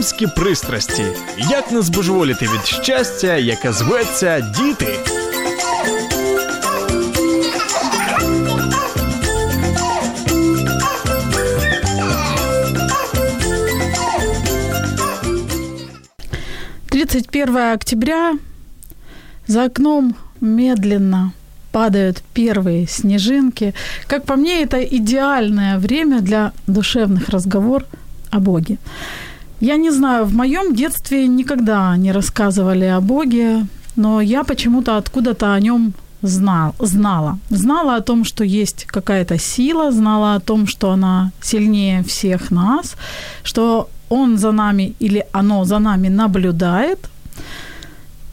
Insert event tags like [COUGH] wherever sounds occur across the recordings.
Мамські пристрасті. Як не збожеволіти від щастя, яке зветься діти. Тридцать первое октября. За окном медленно падают первые снежинки. Как по мне, это идеальное время для душевных разговоров о Боге. Я не знаю, в моем детстве никогда не рассказывали о Боге, но я почему-то откуда-то о нем знал, знала. Знала о том, что есть какая-то сила, знала о том, что она сильнее всех нас, что он за нами или оно за нами наблюдает.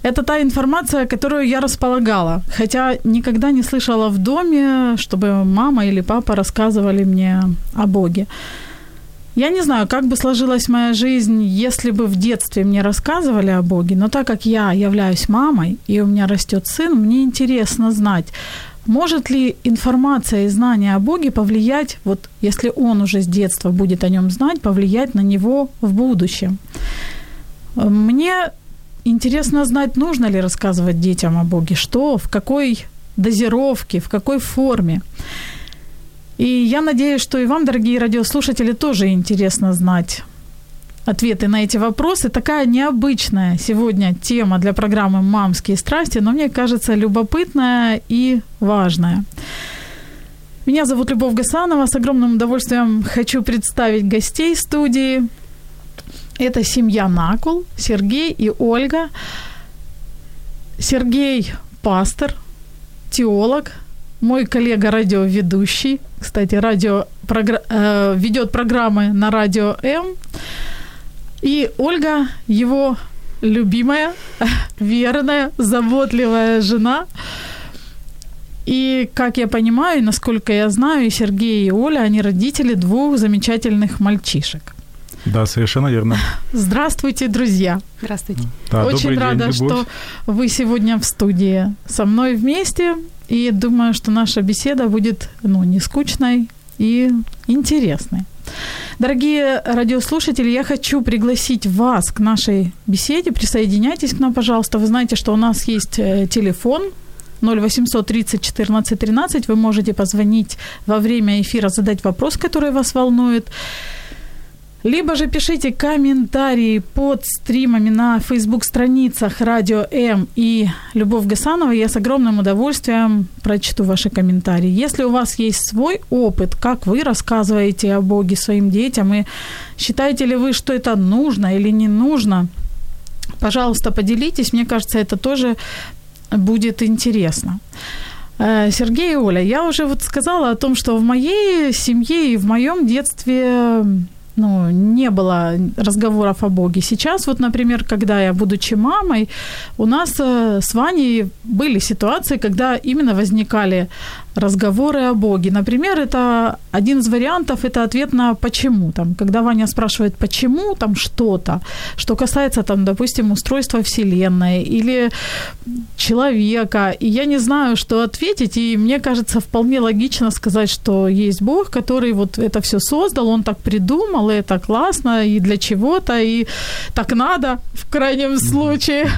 Это та информация, которую я располагала, хотя никогда не слышала в доме, чтобы мама или папа рассказывали мне о Боге. Я не знаю, как бы сложилась моя жизнь, если бы в детстве мне рассказывали о Боге, но так как я являюсь мамой, и у меня растет сын, мне интересно знать, может ли информация и знание о Боге повлиять, вот если он уже с детства будет о нем знать, повлиять на него в будущем. Мне интересно знать, нужно ли рассказывать детям о Боге, что, в какой дозировке, в какой форме. И я надеюсь, что и вам, дорогие радиослушатели, тоже интересно знать ответы на эти вопросы. Такая необычная сегодня тема для программы «Мамские страсти», но мне кажется любопытная и важная. Меня зовут Любовь Гасанова. С огромным удовольствием хочу представить гостей студии. Это семья Накул, Сергей и Ольга. Сергей – пастор, теолог, мой коллега радиоведущий, кстати, радио програ- э, ведет программы на радио М. И Ольга, его любимая, [LAUGHS] верная, заботливая жена. И, как я понимаю, насколько я знаю, и Сергей, и Оля, они родители двух замечательных мальчишек. Да, совершенно верно. Здравствуйте, друзья. Здравствуйте. Да, Очень рада, день, что вы сегодня в студии со мной вместе. И думаю, что наша беседа будет ну, не скучной и интересной. Дорогие радиослушатели, я хочу пригласить вас к нашей беседе. Присоединяйтесь к нам, пожалуйста. Вы знаете, что у нас есть э, телефон 0800 30 14 13. Вы можете позвонить во время эфира, задать вопрос, который вас волнует. Либо же пишите комментарии под стримами на фейсбук-страницах Радио М и Любовь Гасанова. Я с огромным удовольствием прочту ваши комментарии. Если у вас есть свой опыт, как вы рассказываете о Боге своим детям, и считаете ли вы, что это нужно или не нужно, пожалуйста, поделитесь. Мне кажется, это тоже будет интересно. Э, Сергей и Оля, я уже вот сказала о том, что в моей семье и в моем детстве ну, не было разговоров о Боге. Сейчас вот, например, когда я, будучи мамой, у нас э, с Ваней были ситуации, когда именно возникали разговоры о Боге. Например, это один из вариантов, это ответ на «почему?». Там, когда Ваня спрашивает «почему?» там что-то, что касается, там, допустим, устройства Вселенной или человека, и я не знаю, что ответить, и мне кажется, вполне логично сказать, что есть Бог, который вот это все создал, он так придумал, и это классно, и для чего-то, и так надо, в крайнем случае.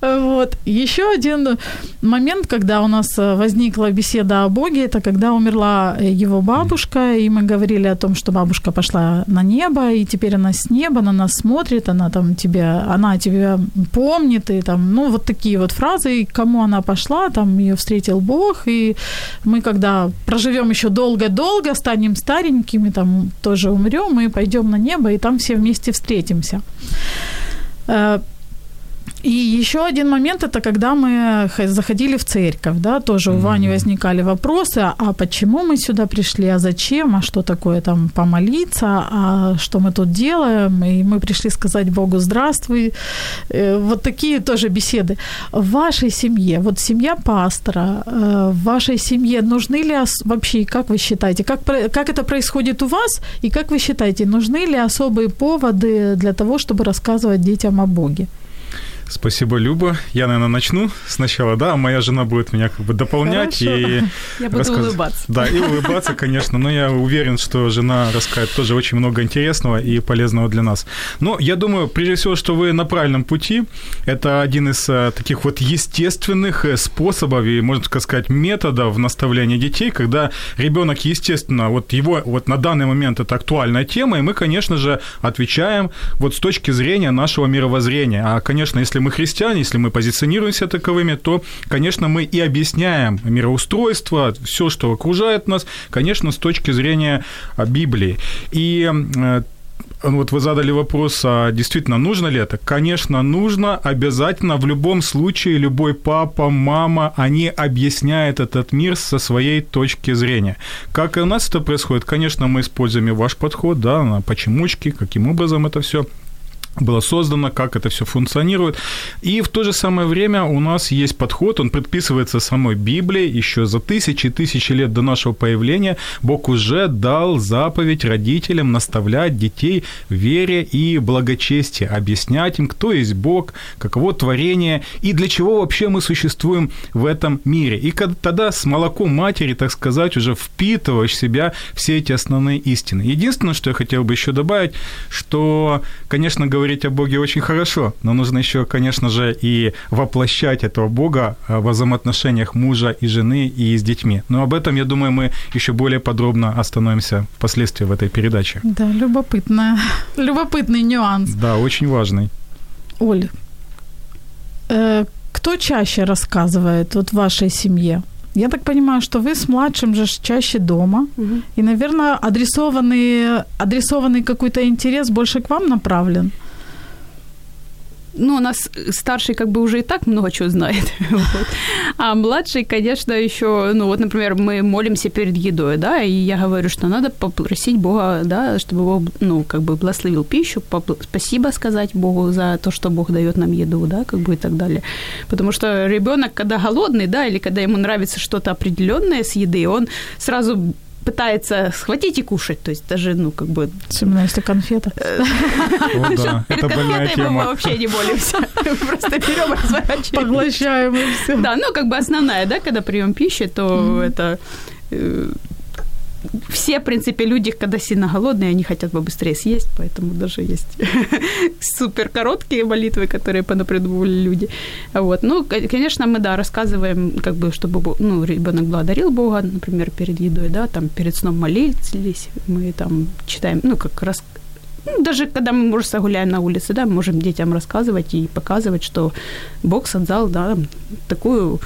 Вот. Еще один момент, когда у нас возникла беседа о Боге, это когда умерла его бабушка, и мы говорили о том, что бабушка пошла на небо, и теперь она с неба на нас смотрит, она там тебе, она тебя помнит, и там, ну, вот такие вот фразы, и кому она пошла, там ее встретил Бог, и мы, когда проживем еще долго-долго, станем старенькими, там тоже умрем, и пойдем на небо, и там все вместе встретимся. И еще один момент это когда мы заходили в церковь, да, тоже у Вани возникали вопросы, а почему мы сюда пришли, а зачем, а что такое там помолиться, а что мы тут делаем, и мы пришли сказать Богу здравствуй. Э, вот такие тоже беседы. В вашей семье, вот семья пастора, э, в вашей семье нужны ли вообще, как вы считаете, как, как это происходит у вас, и как вы считаете, нужны ли особые поводы для того, чтобы рассказывать детям о Боге? Спасибо, Люба. Я, наверное, начну сначала, да, моя жена будет меня как бы дополнять. Хорошо. И [LAUGHS] я буду рассказ... улыбаться. Да, и улыбаться, [LAUGHS] конечно, но я уверен, что жена расскажет тоже очень много интересного и полезного для нас. Но я думаю, прежде всего, что вы на правильном пути. Это один из э, таких вот естественных э, способов и, можно сказать, методов наставления детей, когда ребенок, естественно, вот его вот на данный момент это актуальная тема, и мы, конечно же, отвечаем вот с точки зрения нашего мировоззрения. А, конечно, если если мы христиане, если мы позиционируемся таковыми, то, конечно, мы и объясняем мироустройство, все, что окружает нас, конечно, с точки зрения а, Библии. И э, вот вы задали вопрос, а действительно нужно ли это? Конечно, нужно, обязательно, в любом случае, любой папа, мама, они объясняют этот мир со своей точки зрения. Как и у нас это происходит? Конечно, мы используем и ваш подход, да, на почемучки, каким образом это все было создано, как это все функционирует. И в то же самое время у нас есть подход, он предписывается самой Библией, еще за тысячи и тысячи лет до нашего появления Бог уже дал заповедь родителям наставлять детей в вере и благочестии, объяснять им, кто есть Бог, каково творение и для чего вообще мы существуем в этом мире. И тогда с молоком матери, так сказать, уже впитываешь в себя все эти основные истины. Единственное, что я хотел бы еще добавить, что, конечно, говорить говорить о Боге очень хорошо, но нужно еще, конечно же, и воплощать этого Бога э, в взаимоотношениях мужа и жены и с детьми. Но об этом, я думаю, мы еще более подробно остановимся впоследствии в этой передаче. Да, любопытно. [LAUGHS] Любопытный нюанс. Да, очень важный. Оль, э, кто чаще рассказывает вот в вашей семье? Я так понимаю, что вы с младшим же чаще дома, угу. и, наверное, адресованный, адресованный какой-то интерес больше к вам направлен ну, у нас старший как бы уже и так много чего знает. [LAUGHS] вот. А младший, конечно, еще, ну, вот, например, мы молимся перед едой, да, и я говорю, что надо попросить Бога, да, чтобы Бог, ну, как бы благословил пищу, спасибо сказать Богу за то, что Бог дает нам еду, да, как бы и так далее. Потому что ребенок, когда голодный, да, или когда ему нравится что-то определенное с еды, он сразу пытается схватить и кушать, то есть даже, ну, как бы... Особенно если конфета. [LAUGHS] Да, это [LAUGHS] больная тема. мы вообще не молимся, [LAUGHS] просто берем, разворачиваем. Поглощаем и все. Да, ну, как бы основная, да, когда прием пищи, то это э, все, в принципе, люди, когда сильно голодные, они хотят побыстрее съесть, поэтому даже есть [LAUGHS] супер короткие молитвы, которые понапридумывали люди. Вот. Ну, конечно, мы, да, рассказываем, как бы, чтобы ну, ребенок благодарил Бога, например, перед едой, да, там, перед сном молились, мы там читаем, ну, как раз ну, даже когда мы, может, гуляем на улице, да, можем детям рассказывать и показывать, что Бог создал, да, такую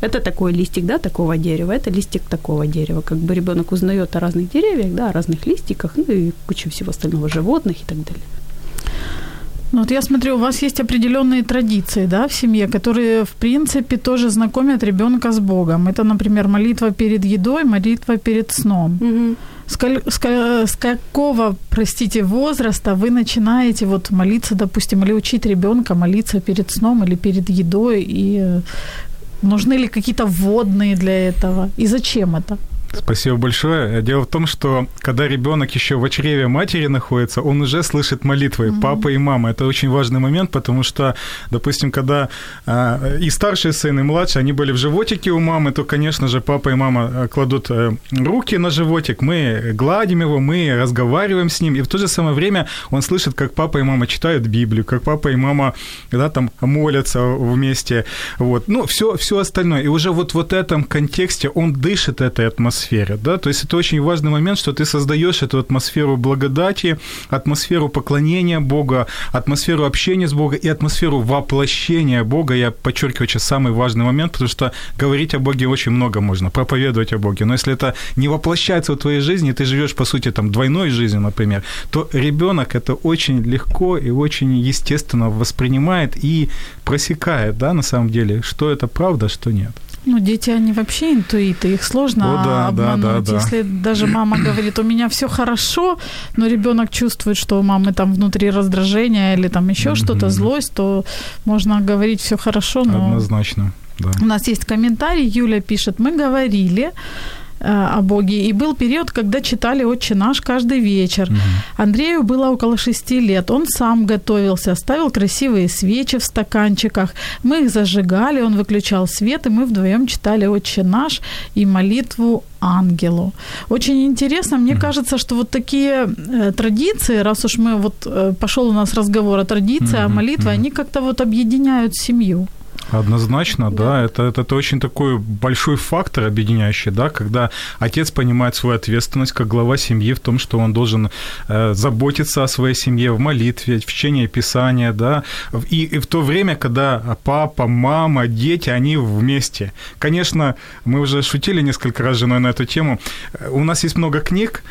это такой листик, да, такого дерева, это листик такого дерева. Как бы ребенок узнает о разных деревьях, да, о разных листиках, ну и куча всего остального, животных и так далее. Ну вот я смотрю, у вас есть определенные традиции, да, в семье, которые, в принципе, тоже знакомят ребенка с Богом. Это, например, молитва перед едой, молитва перед сном. Угу. С, с, с какого, простите, возраста вы начинаете вот молиться, допустим, или учить ребенка молиться перед сном или перед едой, и Нужны ли какие-то вводные для этого? И зачем это? Спасибо большое. Дело в том, что когда ребенок еще в чреве матери находится, он уже слышит молитвы mm-hmm. папа и мама. Это очень важный момент, потому что, допустим, когда э, и старший сын, и младший, они были в животике у мамы, то, конечно же, папа и мама э, кладут э, руки на животик, мы гладим его, мы разговариваем с ним, и в то же самое время он слышит, как папа и мама читают Библию, как папа и мама да, там молятся вместе, вот. Ну, все, все остальное. И уже вот в этом контексте он дышит этой атмосферой, атмосфере, да, то есть это очень важный момент, что ты создаешь эту атмосферу благодати, атмосферу поклонения Бога, атмосферу общения с Богом и атмосферу воплощения Бога. Я подчеркиваю сейчас самый важный момент, потому что говорить о Боге очень много можно, проповедовать о Боге, но если это не воплощается в твоей жизни, ты живешь, по сути, там, двойной жизнью, например, то ребенок это очень легко и очень естественно воспринимает и просекает, да, на самом деле, что это правда, что нет. Ну, дети, они вообще интуиты, их сложно О, да, обмануть. да, да, да. Если даже мама говорит, у меня все хорошо, но ребенок чувствует, что у мамы там внутри раздражение или там еще что-то, злость, то можно говорить все хорошо, но... Однозначно, да. У нас есть комментарий, Юля пишет, мы говорили, о Боге. И был период, когда читали «Отче наш» каждый вечер. Мгм. Андрею было около шести лет. Он сам готовился, ставил красивые свечи в стаканчиках. Мы их зажигали, он выключал свет, и мы вдвоем читали «Отче наш» и молитву ангелу. Очень интересно, мне кажется, что вот такие э, традиции, раз уж мы вот э, пошел у нас разговор о традиции, о Мгм, молитве, мгм. они как-то вот объединяют семью. Однозначно, да, это, это, это очень такой большой фактор объединяющий, да, когда отец понимает свою ответственность как глава семьи в том, что он должен э, заботиться о своей семье в молитве, в чтении Писания, да, и, и в то время, когда папа, мама, дети, они вместе. Конечно, мы уже шутили несколько раз с женой на эту тему. Э, У нас есть много книг,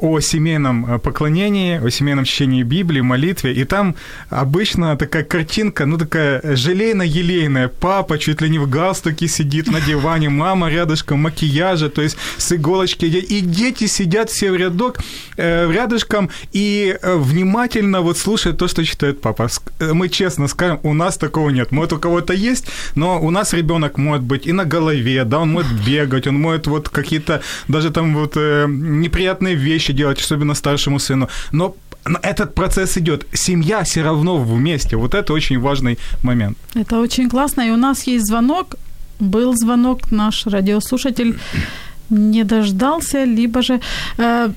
о семейном э, поклонении, о семейном чтении Библии, молитве, и там обычно такая картинка, ну такая желейно-елейная, папа чуть ли не в галстуке сидит на диване, мама рядышком, макияже, то есть с иголочки, и дети сидят все в рядок, э, рядышком и э, внимательно вот слушают то, что читает папа. Мы честно скажем, у нас такого нет. Может, у кого-то есть, но у нас ребенок может быть и на голове, да, он может бегать, он может вот какие-то даже там вот неприятные вещи делать, особенно старшему сыну. Но этот процесс идет. Семья все равно вместе. Вот это очень важный момент. Это очень классно. И у нас есть звонок. Был звонок, наш радиослушатель не дождался, либо же... э,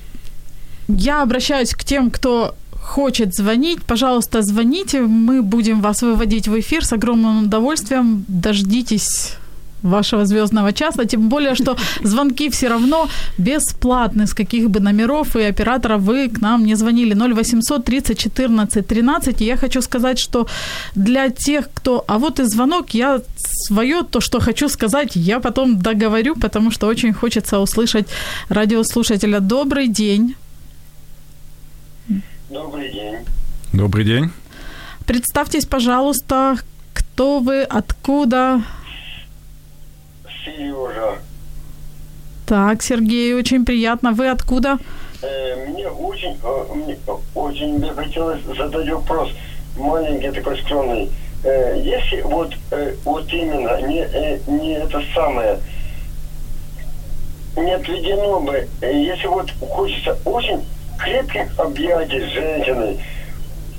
я обращаюсь к тем, кто хочет звонить. Пожалуйста, звоните. Мы будем вас выводить в эфир с огромным удовольствием. Дождитесь вашего звездного часа, тем более, что звонки все равно бесплатны, с каких бы номеров и операторов вы к нам не звонили. 0800 30 14 13. И я хочу сказать, что для тех, кто... А вот и звонок, я свое, то, что хочу сказать, я потом договорю, потому что очень хочется услышать радиослушателя. Добрый день. Добрый день. Добрый день. Представьтесь, пожалуйста, кто вы, откуда? Сережа. Так, Сергей, очень приятно. Вы откуда? Э, мне очень, э, мне очень мне хотелось задать вопрос, маленький такой скромный. Э, если вот, э, вот именно не, э, не это самое, не отведено бы, э, если вот хочется очень крепких объятий с женщиной,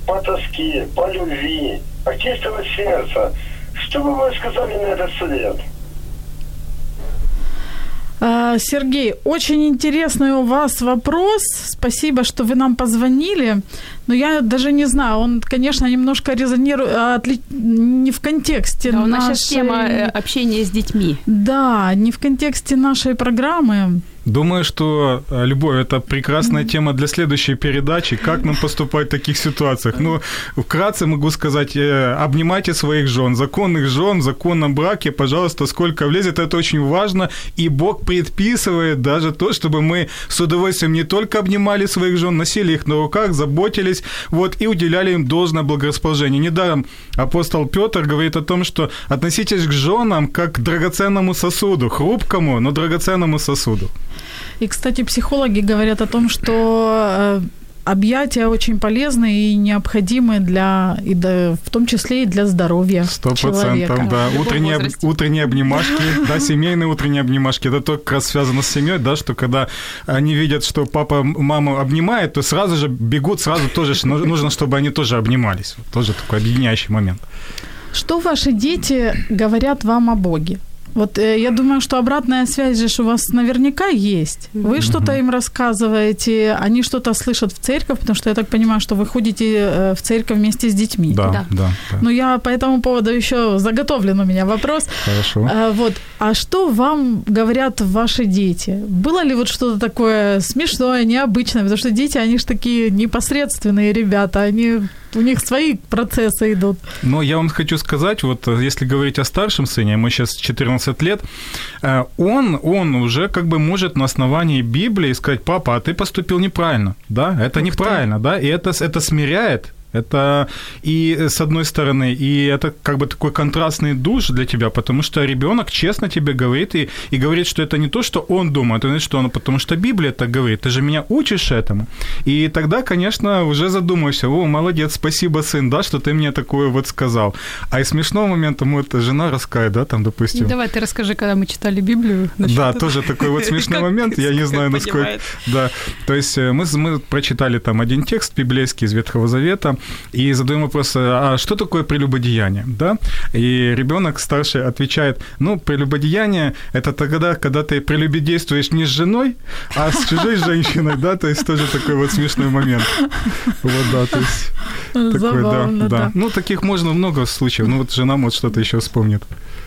по тоске, по любви, от чистого сердца, что бы вы сказали на этот совет? А, Сергей, очень интересный у вас вопрос. Спасибо, что вы нам позвонили. Но я даже не знаю, он, конечно, немножко резонирует, а, отли- не в контексте Да, у нас нашей... сейчас тема э, общения с детьми. Да, не в контексте нашей программы. Думаю, что э, любовь это прекрасная тема для следующей передачи. Как нам [LAUGHS] поступать в таких ситуациях? Ну, вкратце могу сказать, э, обнимайте своих жен, законных жен, в законном браке, пожалуйста, сколько влезет, это очень важно. И Бог предписывает даже то, чтобы мы с удовольствием не только обнимали своих жен, носили их на руках, заботились, вот, и уделяли им должное благорасположение. Недаром апостол Петр говорит о том, что относитесь к женам как к драгоценному сосуду, хрупкому, но драгоценному сосуду. И, кстати, психологи говорят о том, что э, объятия очень полезны и необходимы для, и да, в том числе и для здоровья Сто человека. процентов, да. Утренние, об- утренние обнимашки, [LAUGHS] да, семейные утренние обнимашки. Это то, как раз связано с семьей, да, что когда они видят, что папа маму обнимает, то сразу же бегут, сразу тоже ну- нужно, чтобы они тоже обнимались. Тоже такой объединяющий момент. Что ваши дети говорят вам о Боге? Вот э, я думаю, что обратная связь же у вас наверняка есть. Вы что-то им рассказываете, они что-то слышат в церковь, потому что я так понимаю, что вы ходите э, в церковь вместе с детьми. Да, Да. да. да. Но я по этому поводу еще заготовлен у меня вопрос. Хорошо. А, Вот, а что вам говорят ваши дети? Было ли вот что-то такое смешное, необычное? Потому что дети, они же такие непосредственные ребята, они у них свои процессы идут. Но я вам хочу сказать, вот э, если говорить о старшем сыне, ему сейчас 14 лет, э, он, он уже как бы может на основании Библии сказать, папа, а ты поступил неправильно, да, это неправильно, да, и это, это смиряет, это и э, с одной стороны, и это как бы такой контрастный душ для тебя, потому что ребенок честно тебе говорит и, и говорит, что это не то, что он думает, а что он, потому что Библия так говорит, ты же меня учишь этому. И тогда, конечно, уже задумаешься, о, молодец, спасибо, сын, да, что ты мне такое вот сказал. А из смешного момента эта жена раскает, да, там, допустим. Давай ты расскажи, когда мы читали Библию. Да, этого. тоже такой вот [LAUGHS] смешной момент, я не знаю, насколько... Да, то есть э, мы, мы прочитали там один текст библейский из Ветхого Завета и задаем вопрос, а что такое прелюбодеяние, да? И ребенок старший отвечает, ну, прелюбодеяние – это тогда, когда ты прелюбодействуешь не с женой, а с чужой женщиной, да, то есть тоже такой вот смешной момент. Вот, да, то есть такой, да. да. Ну, таких можно много случаев, ну, вот жена, может, что-то еще вспомнит.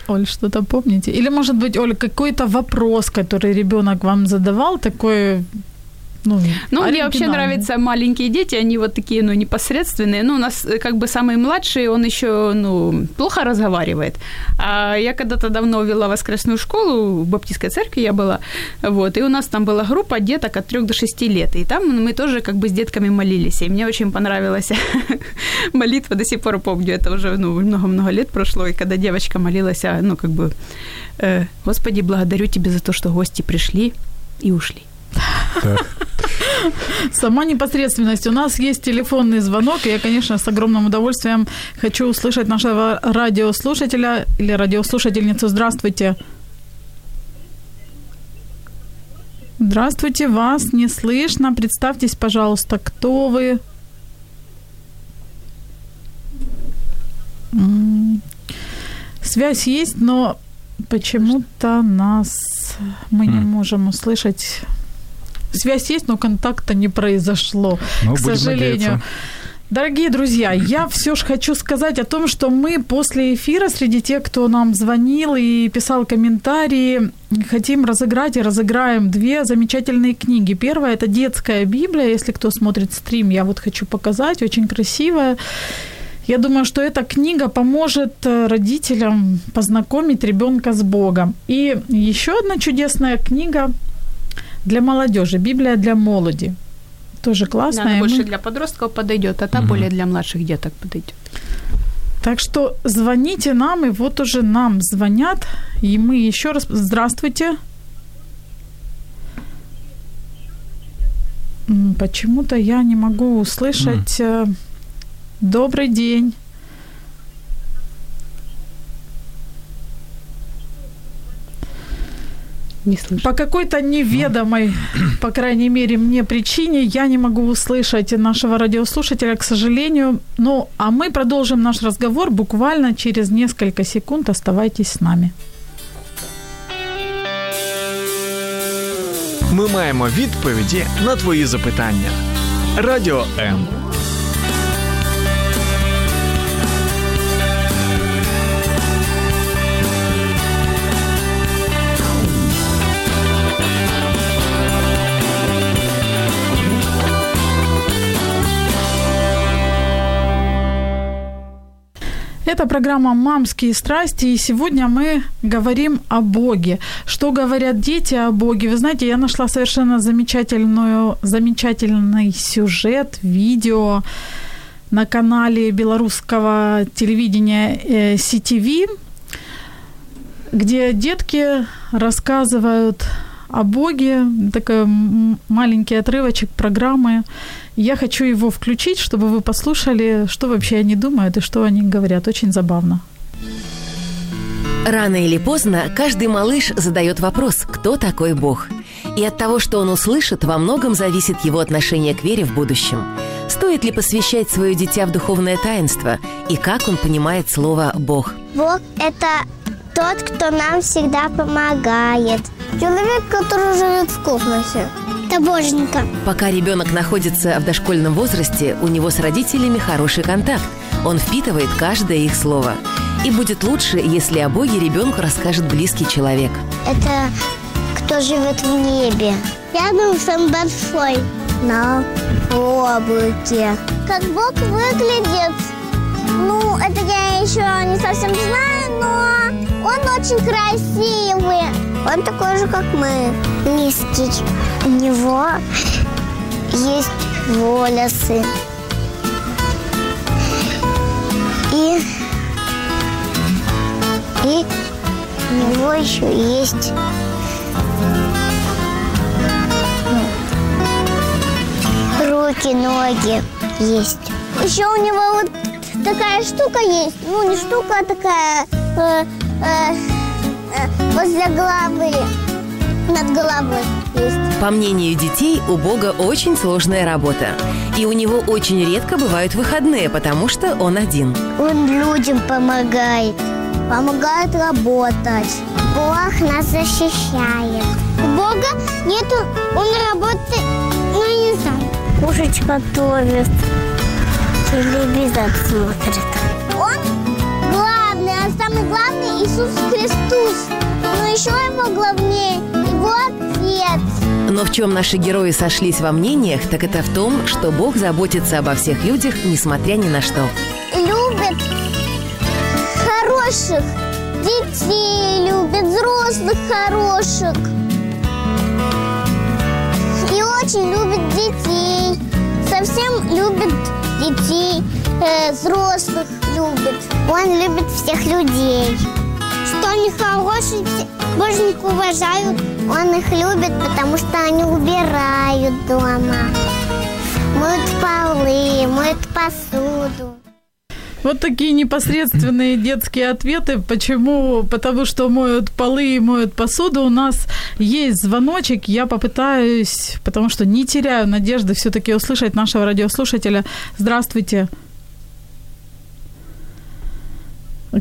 Оль, что-то помните? Или, может быть, Оль, какой-то вопрос, который ребенок вам задавал, такой, ну, Ну, мне вообще нравятся маленькие дети, они вот такие, ну, непосредственные. Ну, у нас э, как бы самый младший, он еще, ну, плохо разговаривает. А я когда-то давно вела воскресную школу, в баптистской церкви я была, вот, и у нас там была группа деток от 3 до 6 лет, и там мы тоже как бы с детками молились, и мне очень понравилась [LAUGHS] молитва, до сих пор помню, это уже, ну, много-много лет прошло, и когда девочка молилась, а, ну, как бы, э, «Господи, благодарю Тебя за то, что гости пришли и ушли». Сама непосредственность. У нас есть телефонный звонок, и я, конечно, с огромным удовольствием хочу услышать нашего радиослушателя или радиослушательницу. Здравствуйте. Здравствуйте, вас не слышно. Представьтесь, пожалуйста, кто вы? Связь есть, но почему-то нас мы не можем услышать. Связь есть, но контакта не произошло, Ну, к сожалению. надеяться. Дорогие друзья, я все же хочу сказать о том, что мы после эфира среди тех, кто нам звонил и писал комментарии, хотим разыграть и разыграем две замечательные книги. Первая – это детская Библия. Если кто смотрит стрим, я вот хочу показать, очень красивая. Я думаю, что эта книга поможет э, родителям познакомить ребенка с Богом. И еще одна чудесная книга для молодежи, Библия для молоди. Тоже классная. Она и больше мы- для подростков подойдет, а та Мгм. более для младших деток подойдет. Так что звоните нам, и вот уже нам звонят, и мы еще раз... Здравствуйте. Почему-то я не могу услышать... э, Добрый день. Не слышу. По какой-то неведомой, по крайней мере, мне причине я не могу услышать нашего радиослушателя, к сожалению. Ну, а мы продолжим наш разговор буквально через несколько секунд. Оставайтесь с нами. Ми маємо відповіді на твої запитання. Радіо М. Это программа «Мамские страсти», и сегодня мы говорим о Боге. Что говорят дети о Боге? Вы знаете, я нашла совершенно замечательную, замечательный сюжет, видео на канале белорусского телевидения э, CTV, где детки рассказывают о Боге, такой маленький отрывочек программы. Я хочу его включить, чтобы вы послушали, что вообще они думают и что они говорят. Очень забавно. Рано или поздно каждый малыш задает вопрос, кто такой Бог. И от того, что он услышит, во многом зависит его отношение к вере в будущем. Стоит ли посвящать свое дитя в духовное таинство и как он понимает слово «Бог». Бог – это тот, кто нам всегда помогает. Человек, который живет в космосе. Это боженька. Пока ребенок находится в дошкольном возрасте, у него с родителями хороший контакт. Он впитывает каждое их слово. И будет лучше, если о Боге ребенку расскажет близкий человек. Это кто живет в небе. Рядом он большой. На облаке. Как Бог выглядит? Ну, это я еще не совсем знаю, но он очень красивый. Он такой же, как мы. Низкий. У него есть волосы. И, и у него еще есть руки, ноги есть. Еще у него вот такая штука есть. Ну, не штука, а такая э, э, э, возле головы, над головой есть. По мнению детей, у Бога очень сложная работа. И у него очень редко бывают выходные, потому что он один. Он людям помогает, помогает работать. Бог нас защищает. У Бога нету, он работает, ну, не знаю, кушать готовит, телевизор смотрит. Самый главный Иисус Христос. Но еще его главнее его Отец. Но в чем наши герои сошлись во мнениях, так это в том, что Бог заботится обо всех людях, несмотря ни на что. Любит хороших детей, любит взрослых хороших. И очень любит детей. Совсем любит детей, э, взрослых любит. Он любит всех людей. Что они хорошие, божник уважают. Он их любит, потому что они убирают дома. Моют полы, моют посуду. Вот такие непосредственные детские ответы. Почему? Потому что моют полы и моют посуду. У нас есть звоночек. Я попытаюсь, потому что не теряю надежды все-таки услышать нашего радиослушателя. Здравствуйте.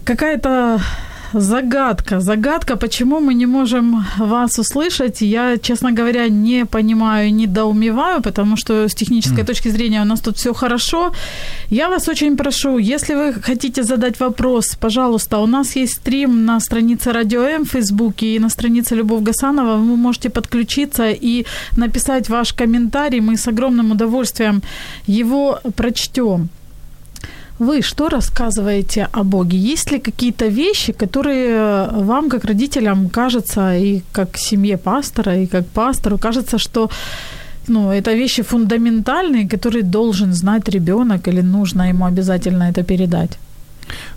Какая-то загадка. Загадка, почему мы не можем вас услышать. Я, честно говоря, не понимаю, недоумеваю, потому что с технической mm. точки зрения у нас тут все хорошо. Я вас очень прошу, если вы хотите задать вопрос, пожалуйста, у нас есть стрим на странице Радио М в Фейсбуке и на странице Любовь Гасанова. Вы можете подключиться и написать ваш комментарий. Мы с огромным удовольствием его прочтем. Вы что рассказываете о Боге? Есть ли какие-то вещи, которые вам, как родителям, кажется, и как семье пастора, и как пастору, кажется, что ну, это вещи фундаментальные, которые должен знать ребенок или нужно ему обязательно это передать?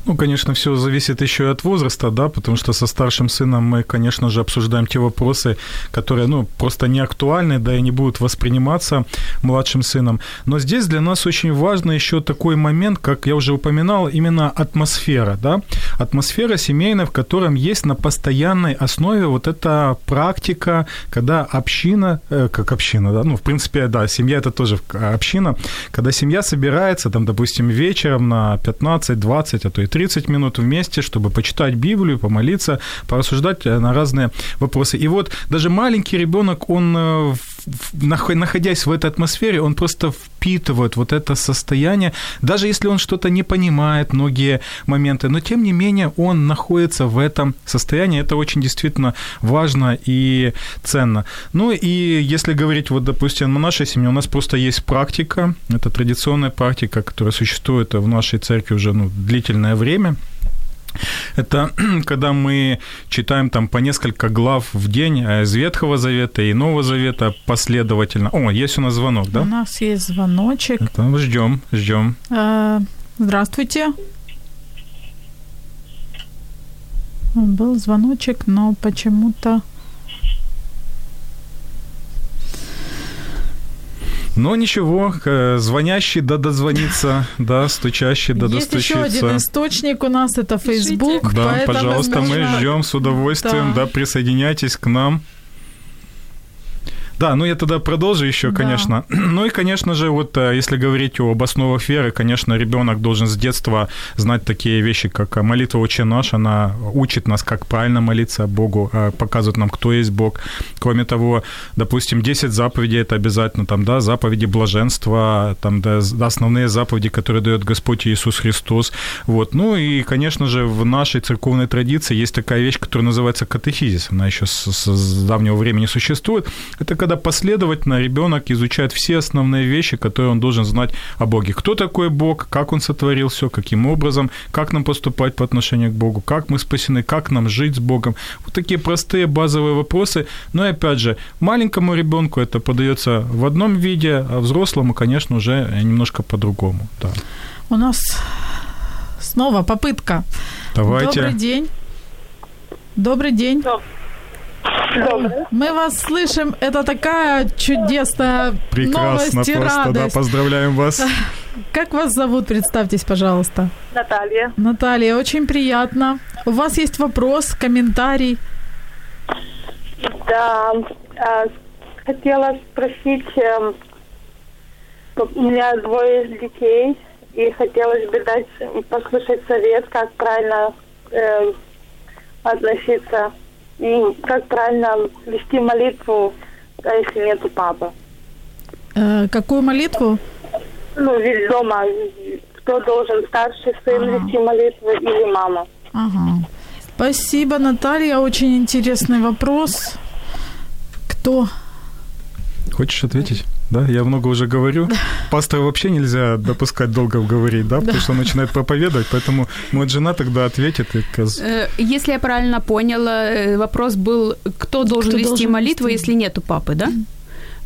Ну, конечно, все зависит еще и от возраста, да, потому что со старшим сыном мы, конечно же, обсуждаем те вопросы, которые, ну, просто не актуальны, да, и не будут восприниматься младшим сыном. Но здесь для нас очень важно еще такой момент, как я уже упоминал, именно атмосфера, да, атмосфера семейная, в котором есть на постоянной основе вот эта практика, когда община, э, как община, да, ну, в принципе, да, семья это тоже община, когда семья собирается, там, допустим, вечером на 15-20, а то и 30 минут вместе, чтобы почитать Библию, помолиться, порассуждать э, на разные вопросы. И вот даже маленький ребенок, он, э, находясь в этой атмосфере, он просто впитывает вот это состояние, даже если он что-то не понимает, многие моменты, но тем не менее он находится в этом состоянии. Это очень действительно важно и ценно. Ну и если говорить, вот, допустим, на нашей семье, у нас просто есть практика, это традиционная практика, которая существует в нашей церкви уже ну, длительное время. Это [CLEARS THROAT] когда мы читаем там по несколько глав в день а из Ветхого Завета и Нового Завета последовательно. О, есть у нас звонок, да? У нас есть звоночек. Это ждем, ждем. А, здравствуйте. Был звоночек, но почему-то Но ничего, звонящий да дозвониться, [LAUGHS] да, стучащий да достучиться. Есть еще один источник у нас, это Facebook. Да, пожалуйста, мы ждем с удовольствием, да. да, присоединяйтесь к нам. Да, ну я тогда продолжу еще, Да. конечно. [CLEARS THROAT] Ну и, конечно же, вот э, если говорить об основах веры, конечно, ребенок должен с детства знать такие вещи, как э, молитва «Отче наш», она учит нас, как правильно молиться Богу, э, показывает нам, кто есть Бог. Кроме того, допустим, 10 заповедей – это обязательно, там, да, заповеди блаженства, там, да, основные заповеди, которые дает Господь Иисус Христос. Вот. Ну и, конечно же, в нашей церковной традиции есть такая вещь, которая называется катехизис. Она еще с- с давнего времени существует. Это когда последовательно ребенок изучает все основные вещи, которые он должен знать о Боге. Кто такой Бог, как он сотворил все, каким образом, как нам поступать по отношению к Богу, как мы спасены, как нам жить с Богом. Вот такие простые базовые вопросы. Но и опять же, маленькому ребенку это подается в одном виде, а взрослому, конечно, уже немножко по-другому. Да. У нас снова попытка. Давайте. Добрый день. Добрый день. Мы вас слышим. Это такая чудесная Прекрасно новость и просто, да, радость. поздравляем вас. [LAUGHS] Как вас зовут? Представьтесь, пожалуйста. Наталья. Наталья, очень приятно. У вас есть вопрос, комментарий? Да, а, хотела спросить, эм, у меня двое детей, и хотелось бы дать, послушать совет, как правильно эм, относиться и как правильно вести молитву, если нету папы. Э, какую молитву? Ну, ведь дома, кто должен, старший сын Ага. вести молитву или мама? Ага. Спасибо, Наталья. Очень интересный вопрос. Кто? Хочешь ответить? Да, я много уже говорю. Пастора вообще нельзя допускать долго говорить, да, потому что он начинает проповедовать, поэтому вот жена тогда ответит и Э, Если я правильно поняла, э, вопрос был, кто должен Кто вести должен молитву, вести? если нету папы, да?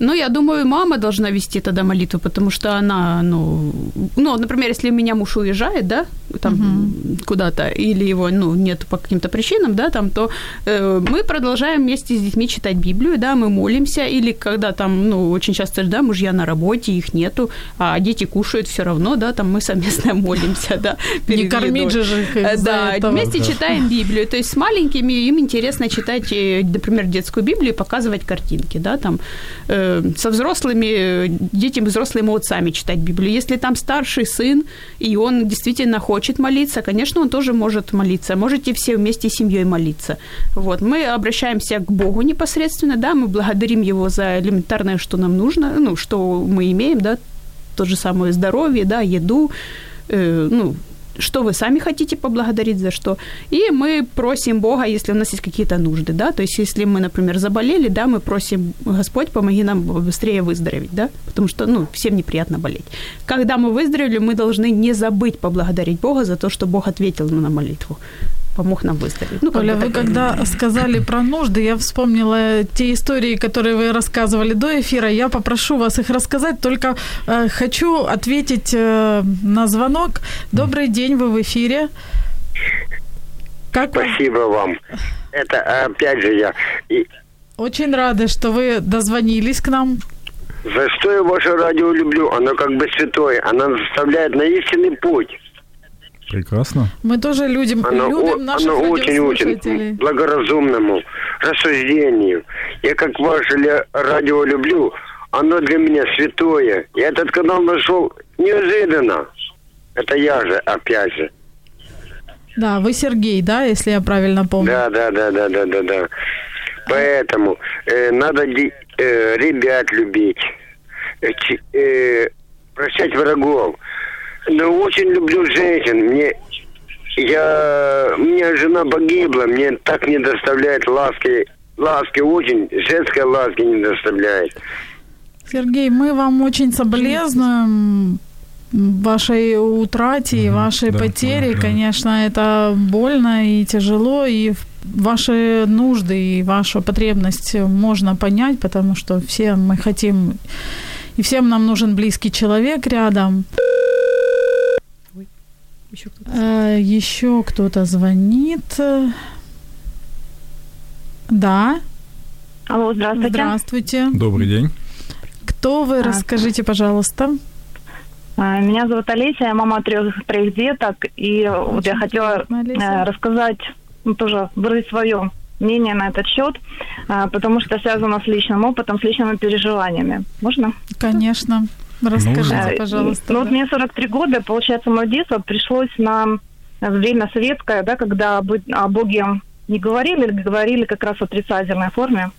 Ну, я думаю, мама должна вести тогда молитву, потому что она, ну, ну, например, если у меня муж уезжает, да, там куда-то, или его, ну, нет по каким-то причинам, да, там, то э, мы продолжаем вместе с детьми читать Библию, да, мы молимся, или когда там, ну, очень часто, да, мужья на работе, их нету, а дети кушают все равно, да, там мы совместно [LAUGHS] молимся, да. Не кормить же их Э, Да, вместе читаем Библию. То есть с маленькими им интересно читать, э, например, детскую Библию и показывать картинки, да, там э, со взрослыми детям, взрослые могут сами читать Библию. Если там старший сын, и он действительно хочет молиться, конечно, он тоже может молиться. Можете все вместе с семьей молиться. Вот. Мы обращаемся к Богу непосредственно, да, мы благодарим Его за элементарное, что нам нужно, ну, что мы имеем, да, то же самое здоровье, да, еду, э, ну, что вы сами хотите поблагодарить за что. И мы просим Бога, если у нас есть какие-то нужды, да, то есть если мы, например, заболели, да, мы просим Господь, помоги нам быстрее выздороветь, да, потому что, ну, всем неприятно болеть. Когда мы выздоровели, мы должны не забыть поблагодарить Бога за то, что Бог ответил на молитву, помог нам выздороветь. Ну, Оля, вы когда [LAUGHS] сказали про нужды, я вспомнила те истории, которые вы рассказывали до эфира. Я попрошу вас их рассказать, только э, хочу ответить э, на звонок. Добрый день, вы в эфире. Как вы? Спасибо вам. Это опять же я. И Очень рады, что вы дозвонились к нам. за что я ваше радио люблю? Оно как бы святое. Оно заставляет на истинный путь. Прекрасно. Мы тоже людям, Оно, о- любим наших оно очень радиослушателей. очень благоразумному рассуждению. Я как ваше радио люблю. Оно для меня святое. Я этот канал нашел неожиданно. Это я же, опять же. Да, вы Сергей, да, если я правильно помню? Да, да, да, да, да, да, да. Поэтому э, надо э, ребят любить, э, э, прощать врагов. Но очень люблю женщин. Мне я, у меня жена погибла, мне так не доставляет ласки, ласки очень, женской ласки не доставляет. Сергей, мы вам очень соболезнуем вашей утрате и вашей да, потери. да, да. Конечно, это больно и тяжело, и ваши нужды и вашу потребность можно понять, потому что все мы хотим, и всем нам нужен близкий человек рядом. Ещё кто-то. Э, Еще кто-то звонит. Да, Алло, здравствуйте. здравствуйте. Добрый день. Кто вы? Расскажите, пожалуйста. А, Меня зовут Олеся, я мама трех, троих деток, и вот я хотела приятно, Олеся. э, рассказать, ну, тоже выразить свое мнение на этот счет, а, потому что связано с личным опытом, с личными переживаниями. Можно? Конечно. Расскажите, Э, пожалуйста. Ну, вот мне 43 года, получается, мое детство пришлось на время советское, да, когда о Боге не говорили, или говорили как раз в отрицательной форме.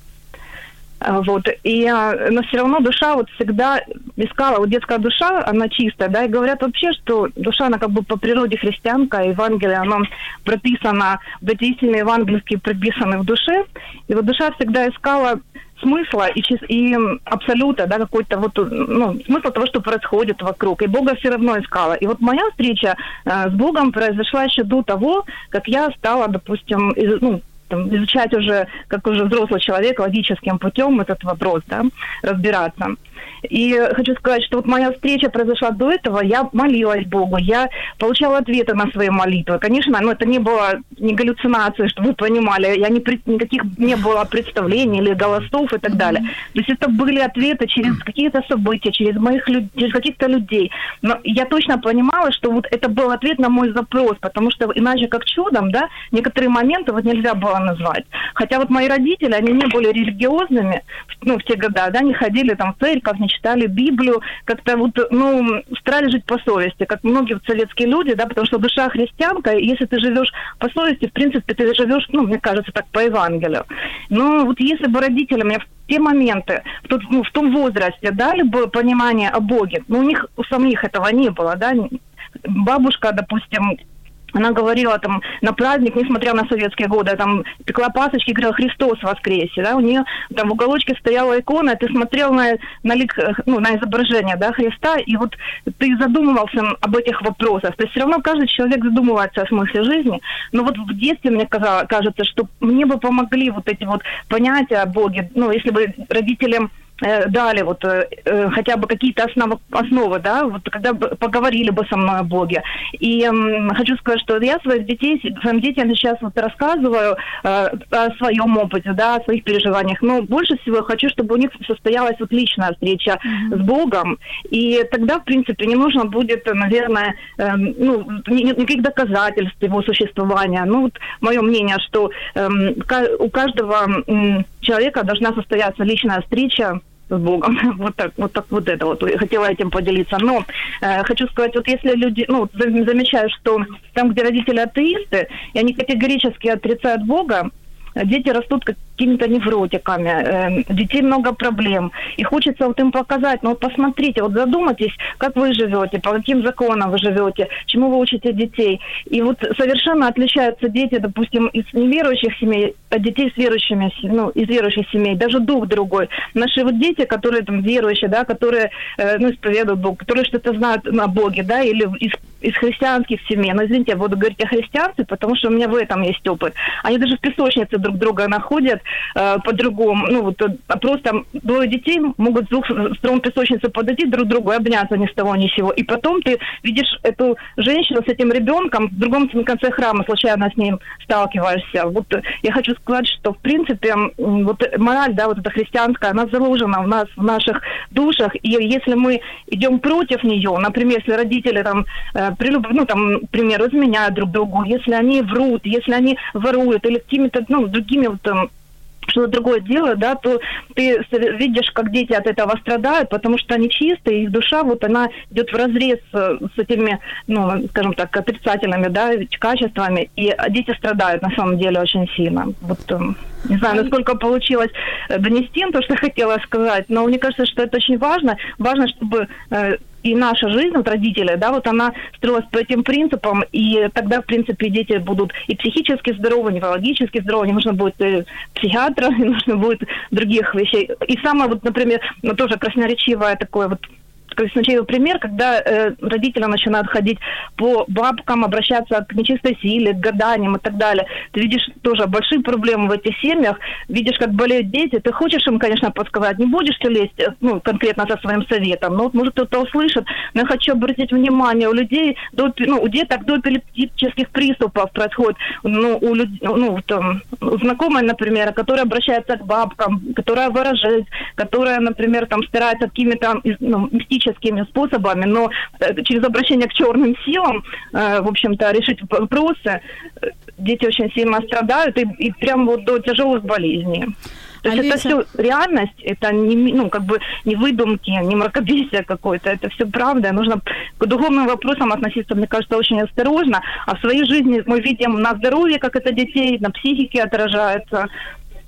А, Вот. И, но все равно душа вот всегда искала, вот детская душа, она чистая, да, и говорят вообще, что душа, она как бы по природе христианка, Евангелие, оно прописано, истины евангельские прописаны в душе, и вот душа всегда искала смысла и, и абсолюта, да, какой-то вот, ну, смысл того, что происходит вокруг. И Бога все равно искала. И вот моя встреча э, с Богом произошла еще до того, как я стала, допустим, из- ну, там, изучать уже, как уже взрослый человек, логическим путем этот вопрос, да, разбираться. И хочу сказать, что вот моя встреча произошла до этого, я молилась Богу, я получала ответы на свои молитвы. Конечно, но это не было не галлюцинации, чтобы вы понимали, я не, никаких не было представлений или голосов и так далее. То есть это были ответы через какие-то события, через моих людей, через каких-то людей. Но я точно понимала, что вот это был ответ на мой запрос, потому что иначе как чудом, да, некоторые моменты вот нельзя было назвать. Хотя вот мои родители, они не были религиозными, ну, в те года, да, не ходили там в церковь, не читали Библию, как-то вот, ну, старались жить по совести, как многие советские люди, да, потому что душа христианка, и если ты живешь по совести, в принципе, ты живешь, ну, мне кажется, так по Евангелию. Но вот если бы родители мне в те моменты, в, тот, ну, в том возрасте дали бы понимание о Боге, ну, у них у самих этого не было, да, бабушка, допустим, она говорила там на праздник, несмотря на советские годы, там пекла пасочки, говорила Христос воскресе, да, у нее там в уголочке стояла икона, ты смотрел на, на, лик, ну, на изображение, да, Христа, и вот ты задумывался об этих вопросах. То есть все равно каждый человек задумывается о смысле жизни, но вот в детстве мне казалось, кажется, что мне бы помогли вот эти вот понятия о Боге, ну, если бы родителям дали вот э, э, хотя бы какие-то основы, основы, да, вот когда поговорили бы со мной о Боге. И хочу сказать, что я своих детей, своим детям сейчас вот рассказываю э, о своем опыте, да, о своих переживаниях, но больше всего я хочу, чтобы у них состоялась вот личная встреча с Богом, и тогда, в принципе, не нужно будет, наверное, ну, ни- ни- никаких доказательств его существования. Ну, вот мое мнение, что эм, у каждого человека должна состояться личная встреча с Богом. [LAUGHS] Вот так, вот так вот это вот. Хотела этим поделиться. Но э, хочу сказать, вот если люди, ну, за- замечаю, что там, где родители атеисты, и они категорически отрицают Бога, дети растут какими-то невротиками, э, детей много проблем. И хочется вот им показать, ну вот посмотрите, вот задумайтесь, как вы живете, по каким законам вы живете, чему вы учите детей. И вот совершенно отличаются дети, допустим, из неверующих семей от детей с верующими, ну, из верующих семей, даже дух другой. Наши вот дети, которые там верующие, да, которые, э, ну, исповедуют Бога, которые что-то знают на Боге, да, или из, из христианских семей. Но, извините, я буду говорить о христианстве, потому что у меня в этом есть опыт. Они даже в песочнице друг друга находят э, по-другому. Ну, вот э, просто двое детей могут с двух сторон песочницы подойти друг к другу и обняться ни с того ни с сего. И потом ты видишь эту женщину с этим ребенком в другом конце храма, случайно с ним сталкиваешься. Вот э, я хочу сказать, что, в принципе, вот мораль, да, вот эта христианская, она заложена в нас, в наших душах. И если мы идем против нее, например, если родители там, э, прелюб- ну, там, например, изменяют друг другу, если они врут, если они воруют или какими-то, ну, другими вот, там, что-то другое делают, да, то ты видишь, как дети от этого страдают, потому что они чистые, их душа, вот она идет в разрез с, с этими, ну, скажем так, отрицательными, да, качествами, и дети страдают на самом деле очень сильно. Вот, эм, не знаю, насколько получилось э, донести то, что хотела сказать, но мне кажется, что это очень важно. Важно, чтобы э, и наша жизнь, вот родители, да, вот она строилась по этим принципам, и тогда, в принципе, дети будут и психически здоровы, и неврологически здоровы, не нужно будет э, психиатра, [LAUGHS] не нужно будет других вещей. И самое, вот, например, ну, тоже красноречивое такое вот красноречивый пример, когда э, родители начинают ходить по бабкам, обращаться к нечистой силе, к гаданиям и так далее. Ты видишь тоже большие проблемы в этих семьях, видишь, как болеют дети. Ты хочешь им, конечно, подсказать, не будешь ты лезть, э, ну, конкретно со своим советом, но может, кто-то услышит. Но я хочу обратить внимание, у людей, до, ну, у деток до эпилептических приступов происходит, ну, у людей, ну, там, у знакомой, например, которая обращается к бабкам, которая выражает, которая, например, там, старается какими-то ну, мистическими магическими способами, но э, через обращение к черным силам, э, в общем-то, решить вопросы, э, дети очень сильно страдают и, и прям вот до тяжелых болезней. То есть это все реальность, это не, ну, как бы не выдумки, не мракобесие какое-то, это все правда. Нужно к духовным вопросам относиться, мне кажется, очень осторожно. А в своей жизни мы видим на здоровье, как это детей, на психике отражается.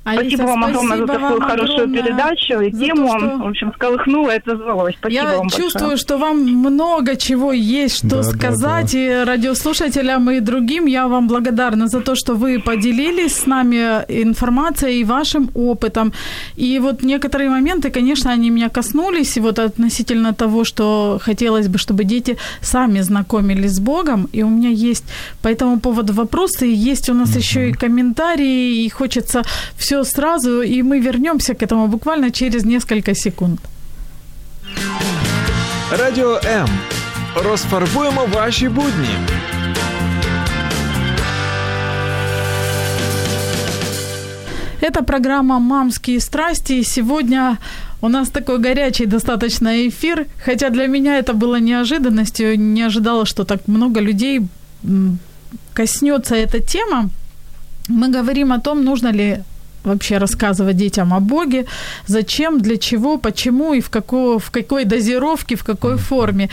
Алиса, спасибо вам огромное за такую хорошую передачу и тему. То, что... В общем, сколыхнула это злость. Спасибо Я вам чувствую, большое. что вам много чего есть, что Да, сказать. да, И радиослушателям и другим я вам благодарна за то, что вы поделились с нами информацией и вашим опытом. И вот некоторые моменты, конечно, они меня коснулись. И вот относительно того, что хотелось бы, чтобы дети сами знакомились с Богом. И у меня есть по этому поводу вопросы. Есть у нас mm-hmm. еще и комментарии. И хочется все сразу, и мы вернемся к этому буквально через несколько секунд. Радіо М. Розфарбуємо ваші будні. Это программа «Мамские страсти», и сегодня у нас такой горячий достаточно эфир, хотя для меня это было неожиданностью, не ожидала, что так много людей коснется эта тема. Мы говорим о том, нужно ли вообще рассказывать детям о Боге, зачем, для чего, почему и в, какой, в какой дозировке, в какой форме.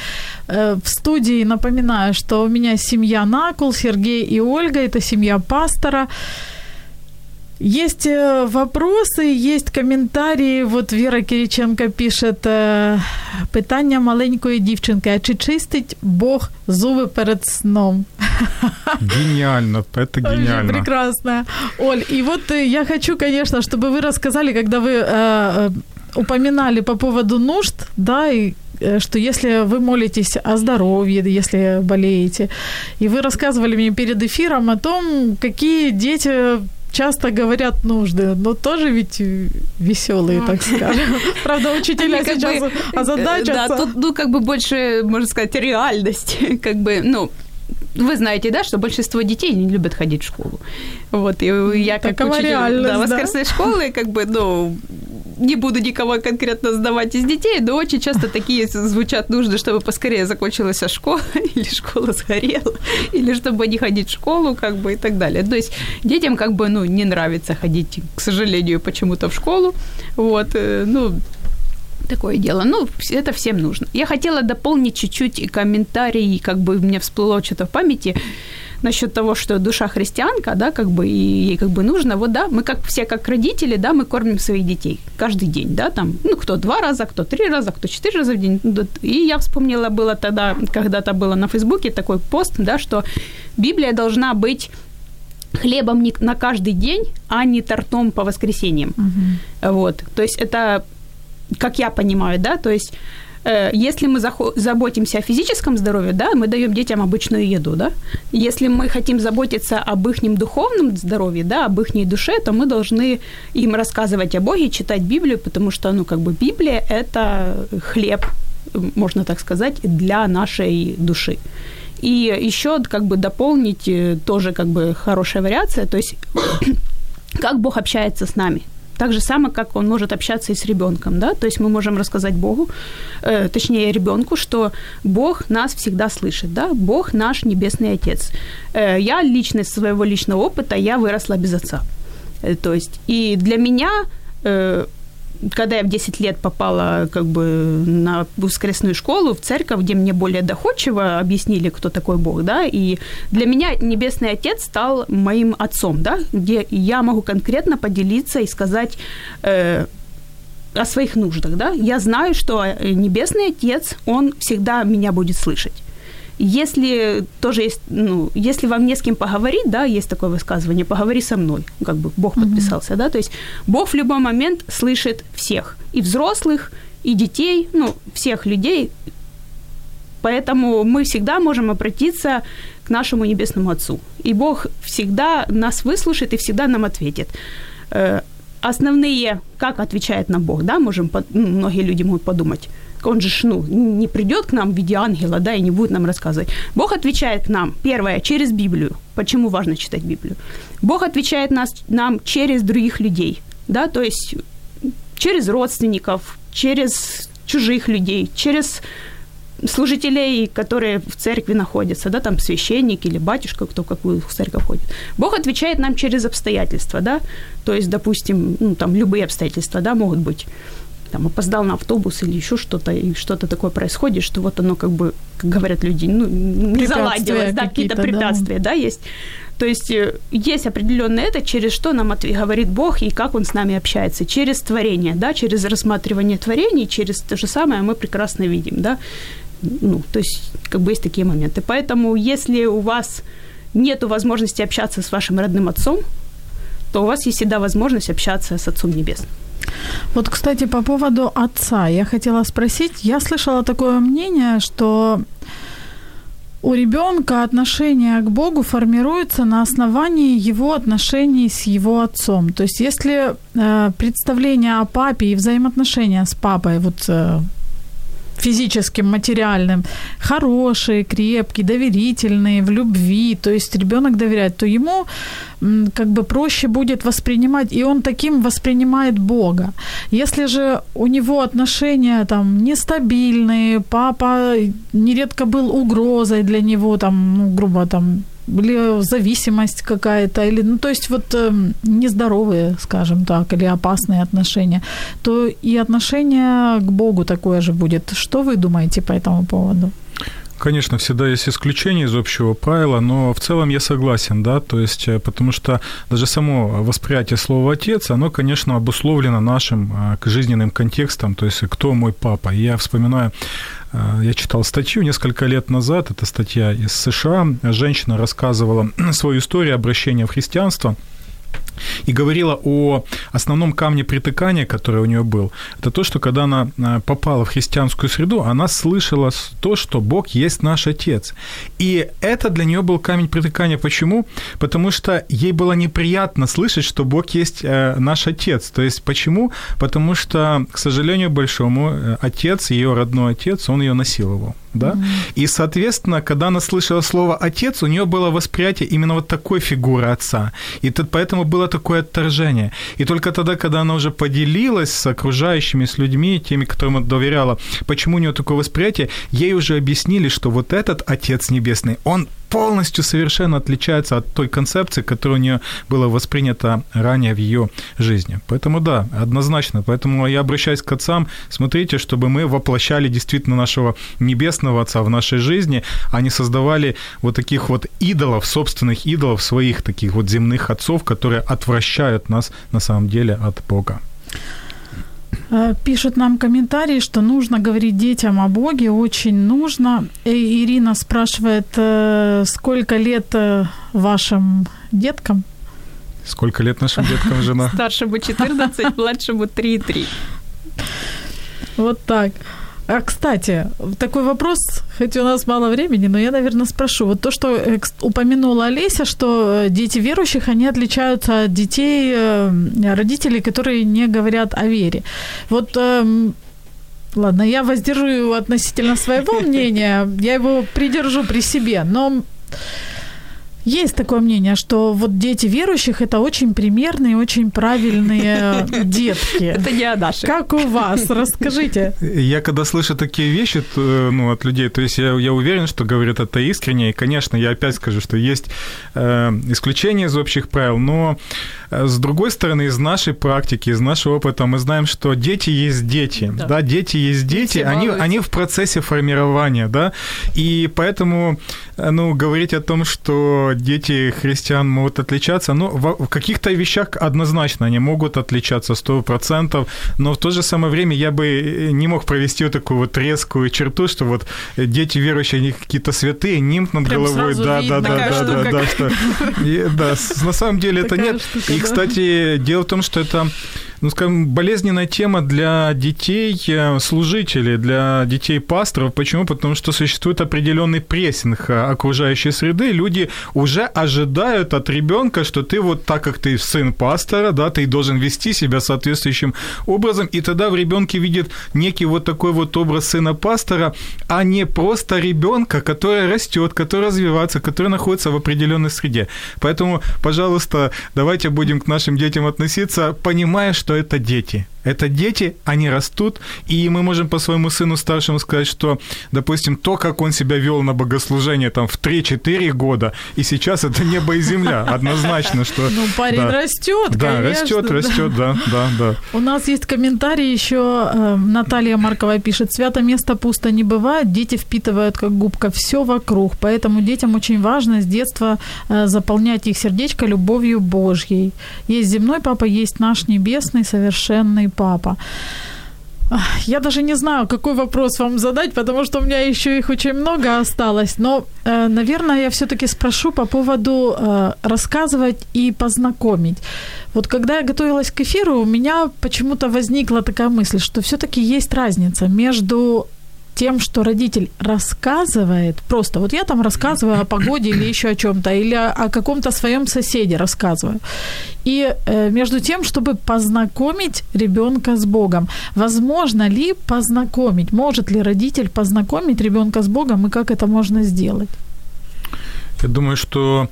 В студии напоминаю, что у меня семья Накул, Сергей и Ольга, это семья пастора. Есть вопросы, есть коментарі. Вот Віра Кириченко пише питання маленької дівчинки: а чи чистить Бог зуби перед сном? Гениально, это гениально. Прекрасно. Оль, и вот я хочу, конечно, чтобы вы рассказали, когда вы э, упоминали по поводу нужд, да, и что если вы молитесь о здоровье, если болеете, и вы рассказывали мне перед эфиром о том, какие дети часто говорят нужды, но тоже ведь веселые, так скажем. Правда, учителя сейчас бы, озадачатся. Да, тут, ну, как бы больше, можно сказать, реальность. [LAUGHS] Как бы, ну, вы знаете, да, что большинство детей не любят ходить в школу. Вот, и я как Такова учитель да, воскресной да. школы, как бы, ну, не буду никого конкретно сдавать из детей, но очень часто такие звучат нужды, чтобы поскорее закончилась школа, [LAUGHS] или школа сгорела, или чтобы не ходить в школу, как бы, и так далее. То есть детям, как бы, ну, не нравится ходить, к сожалению, почему-то в школу, вот, ну, такое дело. Ну, это всем нужно. Я хотела дополнить чуть-чуть комментарий, как бы мне всплыло что-то в памяти насчет того, что душа христианка, да, как бы, и ей как бы нужно, вот, да, мы как все как родители, да, мы кормим своих детей каждый день, да, там, ну, кто два раза, кто три раза, кто четыре раза в день. И я вспомнила, было тогда, когда-то было на Фейсбуке такой пост, да, что Библия должна быть хлебом не на каждый день, а не тортом по воскресеньям. Uh-huh. Вот. То есть это, как я понимаю, да, то есть э, если мы заботимся о физическом здоровье, да, мы даем детям обычную еду, да. Если мы хотим заботиться об их духовном здоровье, да, об их душе, то мы должны им рассказывать о Боге, читать Библию, потому что, ну, как бы Библия – это хлеб, можно так сказать, для нашей души. И еще как бы дополнить тоже как бы хорошая вариация, то есть [COUGHS] как Бог общается с нами. Так же само, как он может общаться и с ребенком, да, то есть мы можем рассказать Богу, э, точнее ребенку, что Бог нас всегда слышит, да, Бог наш небесный Отец. Э, я лично из своего личного опыта, я выросла без отца. Э, то есть и для меня э, когда я в 10 лет попала как бы на воскресную школу, в церковь, где мне более доходчиво объяснили, кто такой Бог, да, и для меня Небесный Отец стал моим отцом, да, где я могу конкретно поделиться и сказать э, о своих нуждах, да. Я знаю, что Небесный Отец, Он всегда меня будет слышать. Если тоже есть, ну, если вам не с кем поговорить, да, есть такое высказывание, поговори со мной, как бы Бог подписался, mm-hmm. да, то есть Бог в любой момент слышит всех, и взрослых, и детей, ну, всех людей, поэтому мы всегда можем обратиться к нашему Небесному Отцу, и Бог всегда нас выслушает и всегда нам ответит. Основные, как отвечает нам Бог, да, можем, ну, многие люди могут подумать, он же, ну, не придет к нам в виде ангела, да, и не будет нам рассказывать. Бог отвечает нам, первое, через Библию. Почему важно читать Библию? Бог отвечает нас, нам через других людей, да, то есть через родственников, через чужих людей, через служителей, которые в церкви находятся, да, там священник или батюшка, кто какую в церковь ходит. Бог отвечает нам через обстоятельства, да, то есть, допустим, ну, там любые обстоятельства, да, могут быть там опоздал на автобус или еще что-то, и что-то такое происходит, что вот оно как бы, как говорят люди, ну, не заладилось, да, какие-то препятствия, да. да, есть. То есть э, есть определенное это, через что нам говорит Бог и как Он с нами общается. Через творение, да, через рассматривание творений, через то же самое мы прекрасно видим, да. Ну, то есть как бы есть такие моменты. Поэтому если у вас нет возможности общаться с вашим родным отцом, то у вас есть всегда возможность общаться с Отцом Небесным. Вот, кстати, по поводу отца, я хотела спросить, я слышала такое мнение, что у ребенка отношение к Богу формируется на основании его отношений с его отцом. То есть, если э, представление о папе и взаимоотношения с папой вот э, физическим, материальным, хорошие, крепкие, доверительные, в любви, то есть ребенок доверяет, то ему как бы проще будет воспринимать, и он таким воспринимает Бога. Если же у него отношения там нестабильные, папа нередко был угрозой для него, там, ну, грубо там или зависимость какая-то, или, ну, то есть вот э, нездоровые, скажем так, или опасные отношения, то и отношение к Богу такое же будет. Что вы думаете по этому поводу? Конечно, всегда есть исключения из общего правила, но в целом я согласен, да, то есть, э, потому что даже само восприятие слова «отец», оно, конечно, обусловлено нашим э, жизненным контекстом, то есть, кто мой папа. И я вспоминаю я читал статью несколько лет назад, это статья из США. Женщина рассказывала [CLEARS THROAT] свою историю обращения в христианство – и говорила о основном камне притыкания, который у нее был. Это то, что когда она а, попала в христианскую среду, она слышала то, что Бог есть наш Отец. И это для нее был камень притыкания. Почему? Потому что ей было неприятно слышать, что Бог есть э, наш Отец. То есть почему? Потому что, к сожалению большому, э, Отец, ее родной Отец, он ее насиловал да, mm-hmm. и, соответственно, когда она слышала слово «отец», у нее было восприятие именно вот такой фигуры отца, и тут поэтому было такое отторжение. И только тогда, когда она уже поделилась с окружающими, с людьми, теми, которым она доверяла, почему у нее такое восприятие, ей уже объяснили, что вот этот Отец Небесный, он полностью совершенно отличается от той концепции, которая у нее была воспринята ранее в ее жизни. Поэтому да, однозначно. Поэтому я обращаюсь к отцам, смотрите, чтобы мы воплощали действительно нашего небесного отца в нашей жизни, не создавали вот таких вот идолов, собственных идолов, своих таких вот земных отцов, которые отвращают нас на самом деле от Бога. Э, пишет нам комментарий, что нужно говорить детям о Боге, очень нужно. И Ирина спрашивает, э, сколько лет э, вашим деткам? Сколько лет нашим деткам жена? [LAUGHS] Старшему 14, [LAUGHS] младшему 3,3. Вот так. А, кстати, такой вопрос, хоть у нас мало времени, но я, наверное, спрошу. Вот то, что э, упомянула Олеся, что э, дети верующих, они отличаются от детей э, родителей, которые не говорят о вере. Вот эм, Ладно, я воздержу относительно своего [LAUGHS] мнения, я его придержу при себе, но есть такое мнение, что вот дети верующих это очень примерные, очень правильные [LAUGHS] детки. Это не о Как у вас? Расскажите. Я когда слышу такие вещи ну, от людей, то есть я, я уверен, что говорят это искренне. И, конечно, я опять скажу, что есть э, исключения из общих правил, но э, с другой стороны, из нашей практики, из нашего опыта мы знаем, что дети есть дети. Да, да дети есть дети, они, они в процессе формирования, да, и поэтому, э, ну, говорить о том, что дети христиан могут отличаться. Ну, в, каких-то вещах однозначно они могут отличаться 100%, но в то же самое время я бы не мог провести вот такую вот резкую черту, что вот дети верующие, они какие-то святые, нимб над Прям головой. Да, да, да, да, да, да, что, [LAUGHS] и, да, на самом деле это нет. и, кстати, дело в том, что это ну, скажем, болезненная тема для детей э, служителей, для детей пасторов. Почему? Потому что существует определенный прессинг э, окружающей среды. Люди уже ожидают от ребенка, что ты вот так как ты сын пастора, да, ты должен вести себя соответствующим образом, и тогда в ребенке видит некий вот такой вот образ сына пастора, а не просто ребенка, который растет, который развивается, который находится в определенной среде. Поэтому, пожалуйста, давайте будем к нашим детям относиться, понимая, что это дети. Это дети, они растут, и мы можем по своему сыну старшему сказать, что, допустим, то, как он себя вел на богослужение там в 3-4 года, и сейчас это небо и земля, [LAUGHS] однозначно, что... Ну, парень да. растет, Да, конечно, растет, да. растет, да, да, да. У нас есть комментарий еще. э, Наталья Маркова пишет. Свято место пусто не бывает. Дети впитывают как губка все вокруг. Поэтому детям очень важно с детства э, заполнять их сердечко любовью Божьей. Есть земной папа, есть наш небесный совершенный папа. Я даже не знаю, какой вопрос вам задать, потому что у меня еще их очень много осталось. Но, э, наверное, я все-таки спрошу по поводу э, рассказывать и познакомить. Вот когда я готовилась к эфиру, у меня почему-то возникла такая мысль, что все-таки есть разница между тем, что родитель рассказывает, просто вот я там рассказываю о погоде или еще о чем-то, или о, каком-то своем соседе рассказываю. И э, между тем, чтобы познакомить ребенка с Богом. Возможно ли познакомить? Может ли родитель познакомить ребенка с Богом и как это можно сделать? Я думаю, что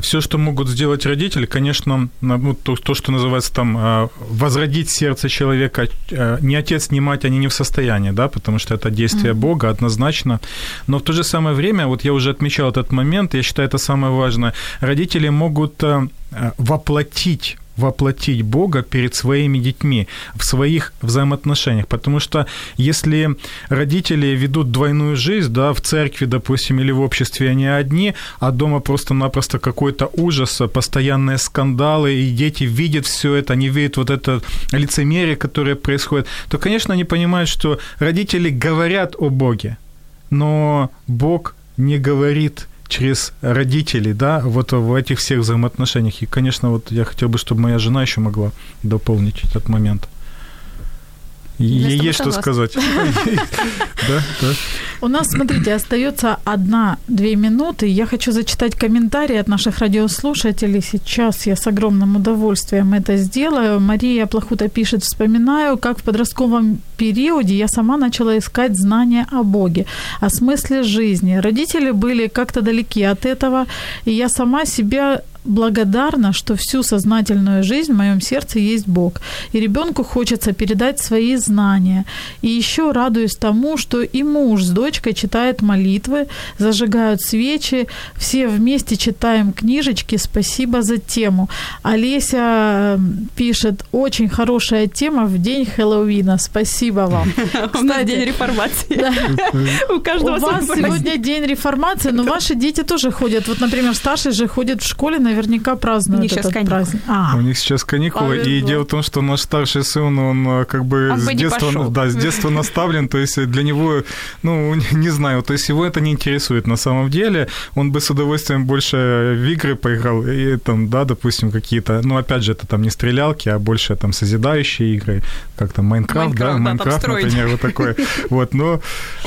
все, что могут сделать родители, конечно, ну, то, то, что называется там а, возродить сердце человека, а, ни отец, ни мать, они не в состоянии, да, потому что это действие Бога однозначно. Но в то же самое время, вот я уже отмечал этот момент, я считаю, это самое важное, родители могут воплотить воплотить Бога перед своими детьми в своих взаимоотношениях. Потому что если родители ведут двойную жизнь, да, в церкви, допустим, или в обществе они одни, а дома просто-напросто какой-то ужас, постоянные скандалы, и дети видят все это, они видят вот это лицемерие, которое происходит, то, конечно, они понимают, что родители говорят о Боге, но Бог не говорит через родителей, да, вот в этих всех взаимоотношениях. И, конечно, вот я хотел бы, чтобы моя жена еще могла дополнить этот момент. Ей есть что сказать. [LAUGHS] У нас, смотрите, остается одна-две минуты. Я хочу зачитать комментарии от наших радиослушателей. Сейчас я с огромным удовольствием это сделаю. Мария Плохута пишет, вспоминаю, как в подростковом периоде я сама начала искать знания о Боге, о смысле жизни. Родители были как-то далеки от этого, и я сама себя благодарна, что всю сознательную жизнь в моем сердце есть Бог. И ребенку хочется передать свои знания. И еще радуюсь тому, что и муж с дочкой читает молитвы, зажигают свечи, все вместе читаем книжечки. Спасибо за тему. Олеся э, пишет, очень хорошая тема в день Хэллоуина. Спасибо вам. [LAUGHS] У нас Кстати, день реформации. [LAUGHS] У каждого У вас сегодня день реформации, но ваши дети тоже ходят. Вот, например, старший же ходит в школе, наверняка празднует У них сейчас этот каникулы. праздник. А, У них сейчас каникулы, и Повезло. дело в том, что наш старший сын, он э, как бы Он с бы детства, да, с детства наставлен, то есть для него, ну, не знаю, то есть его это не интересует на самом деле, он бы с удовольствием больше в игры поиграл, и там, да, допустим, какие-то, ну, опять же, это там не стрелялки, а больше там созидающие игры, как там Майнкрафт, да, Майнкрафт, да, Майнкрафт, например, вот такой, [LAUGHS] вот, но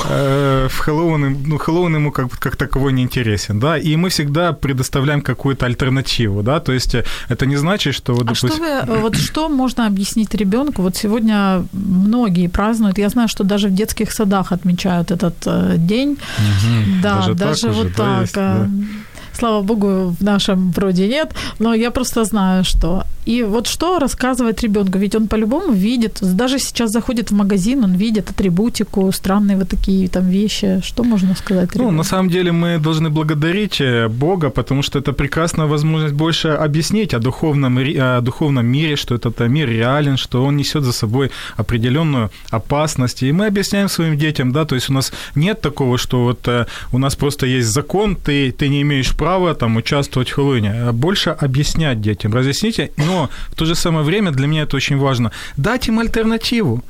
э, в Хэллоуин, ну, Хэллоуин ему как, как таковой не интересен, да, и мы всегда предоставляем какую-то альтернативу, да, то есть э, это не значит, что, вот, а что вы, э, вот что можно объяснить ребенку? Вот сегодня многие празднуют. Я знаю, что даже в детских садах отмечают этот э, день. Да, Даже даже, так уже, вот да, так. есть, а, да. Слава богу, в нашем вроде нет, но я просто знаю, что. И вот что рассказывать ребенку? Ведь он по-любому видит, даже сейчас заходит в магазин, он видит атрибутику, странные вот такие там вещи. Что можно сказать Ну, ребенку? на самом деле мы должны благодарить э, Бога, потому что это прекрасная возможность больше объяснить о духовном, о духовном мире, что этот мир реален, что он несет за собой определенную опасность. И мы объясняем своим детям, да, то есть у нас нет такого, что вот э, у нас просто есть закон, ты, ты не имеешь права там участвовать в Хэллоуине. А Больше объяснять детям, разъясните, но в то же самое время для меня это очень важно, дать им альтернативу.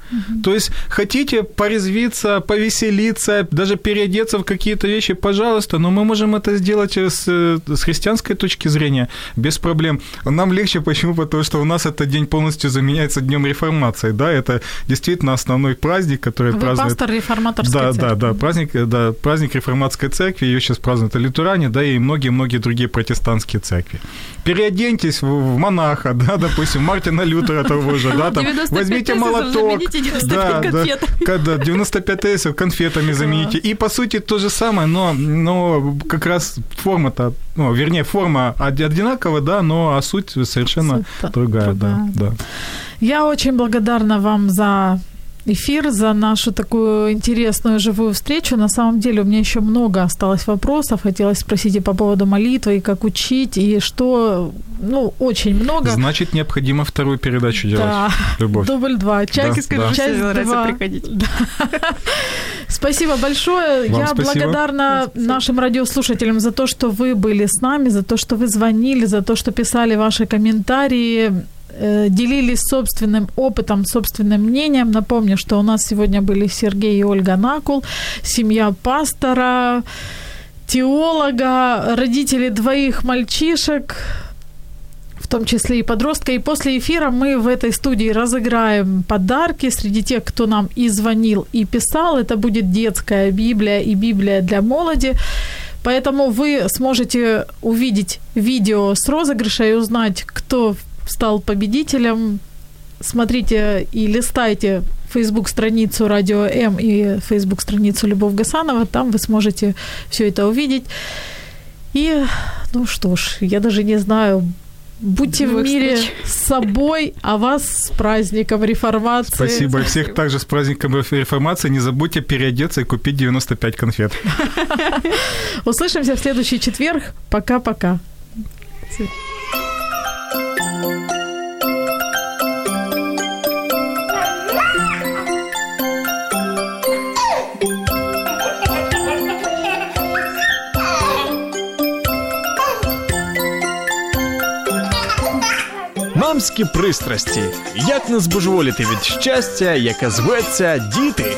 То есть хотите порезвиться, повеселиться, даже переодеться в какие-то вещи, пожалуйста, но мы можем это сделать с, с христианской точки зрения без проблем. Нам легче, почему? Потому что у нас этот день полностью заменяется Днем Реформации, да, это действительно основной праздник, который Вы празднует... пастор реформаторской Да, церкви. да, да, праздник, да, праздник реформатской церкви, ее сейчас празднуют и лютеране, да, и многие-многие другие протестантские церкви. Переоденьтесь в, в монаха, да, допустим, Мартина Лютера того же, да, там, 95 возьмите молоток, 95 конфетами. когда 95 тезисов конфетами замените, и по сути то же самое, но, но как раз форма-то, ну, вернее, форма од- одинаковая, да, но а суть совершенно Суть-то другая, да, другая. да. Я очень благодарна вам за эфир, за нашу такую интересную живую встречу. На самом деле у меня еще много осталось вопросов. Хотелось спросить и по поводу молитвы, и как учить, и что, ну, очень много. Значит, необходимо вторую передачу делать. Да. Любовь. Дубль два. Часть, Да, Скажи, да. часть два. приходить. [LAUGHS] Спасибо большое. Вам Я спасибо. благодарна нашим радиослушателям за то, что вы были с нами, за то, что вы звонили, за то, что писали ваши комментарии, делились собственным опытом, собственным мнением. Напомню, что у нас сегодня были Сергей и Ольга Накул, семья пастора, теолога, родители двоих мальчишек, в том числе и подростка. И после эфира мы в этой студии разыграем подарки среди тех, кто нам и звонил, и писал. Это будет детская Библия и Библия для молоди. Поэтому вы сможете увидеть видео с розыгрыша и узнать, кто стал победителем. Смотрите и листайте Facebook страницу Радио М и Facebook страницу Любовь Гасанова. Там вы сможете все это увидеть. И, ну что ж, я даже не знаю, будьте в мире встреч. с собой, а вас с праздником реформации. Спасибо. И всех также с праздником реформации. Не забудьте переодеться и купить 95 конфет. [LAUGHS] Услышимся в следующий четверг. Пока-пока. Мамські пристрасті. Як не збожеволіти від щастя, яке зветься діти.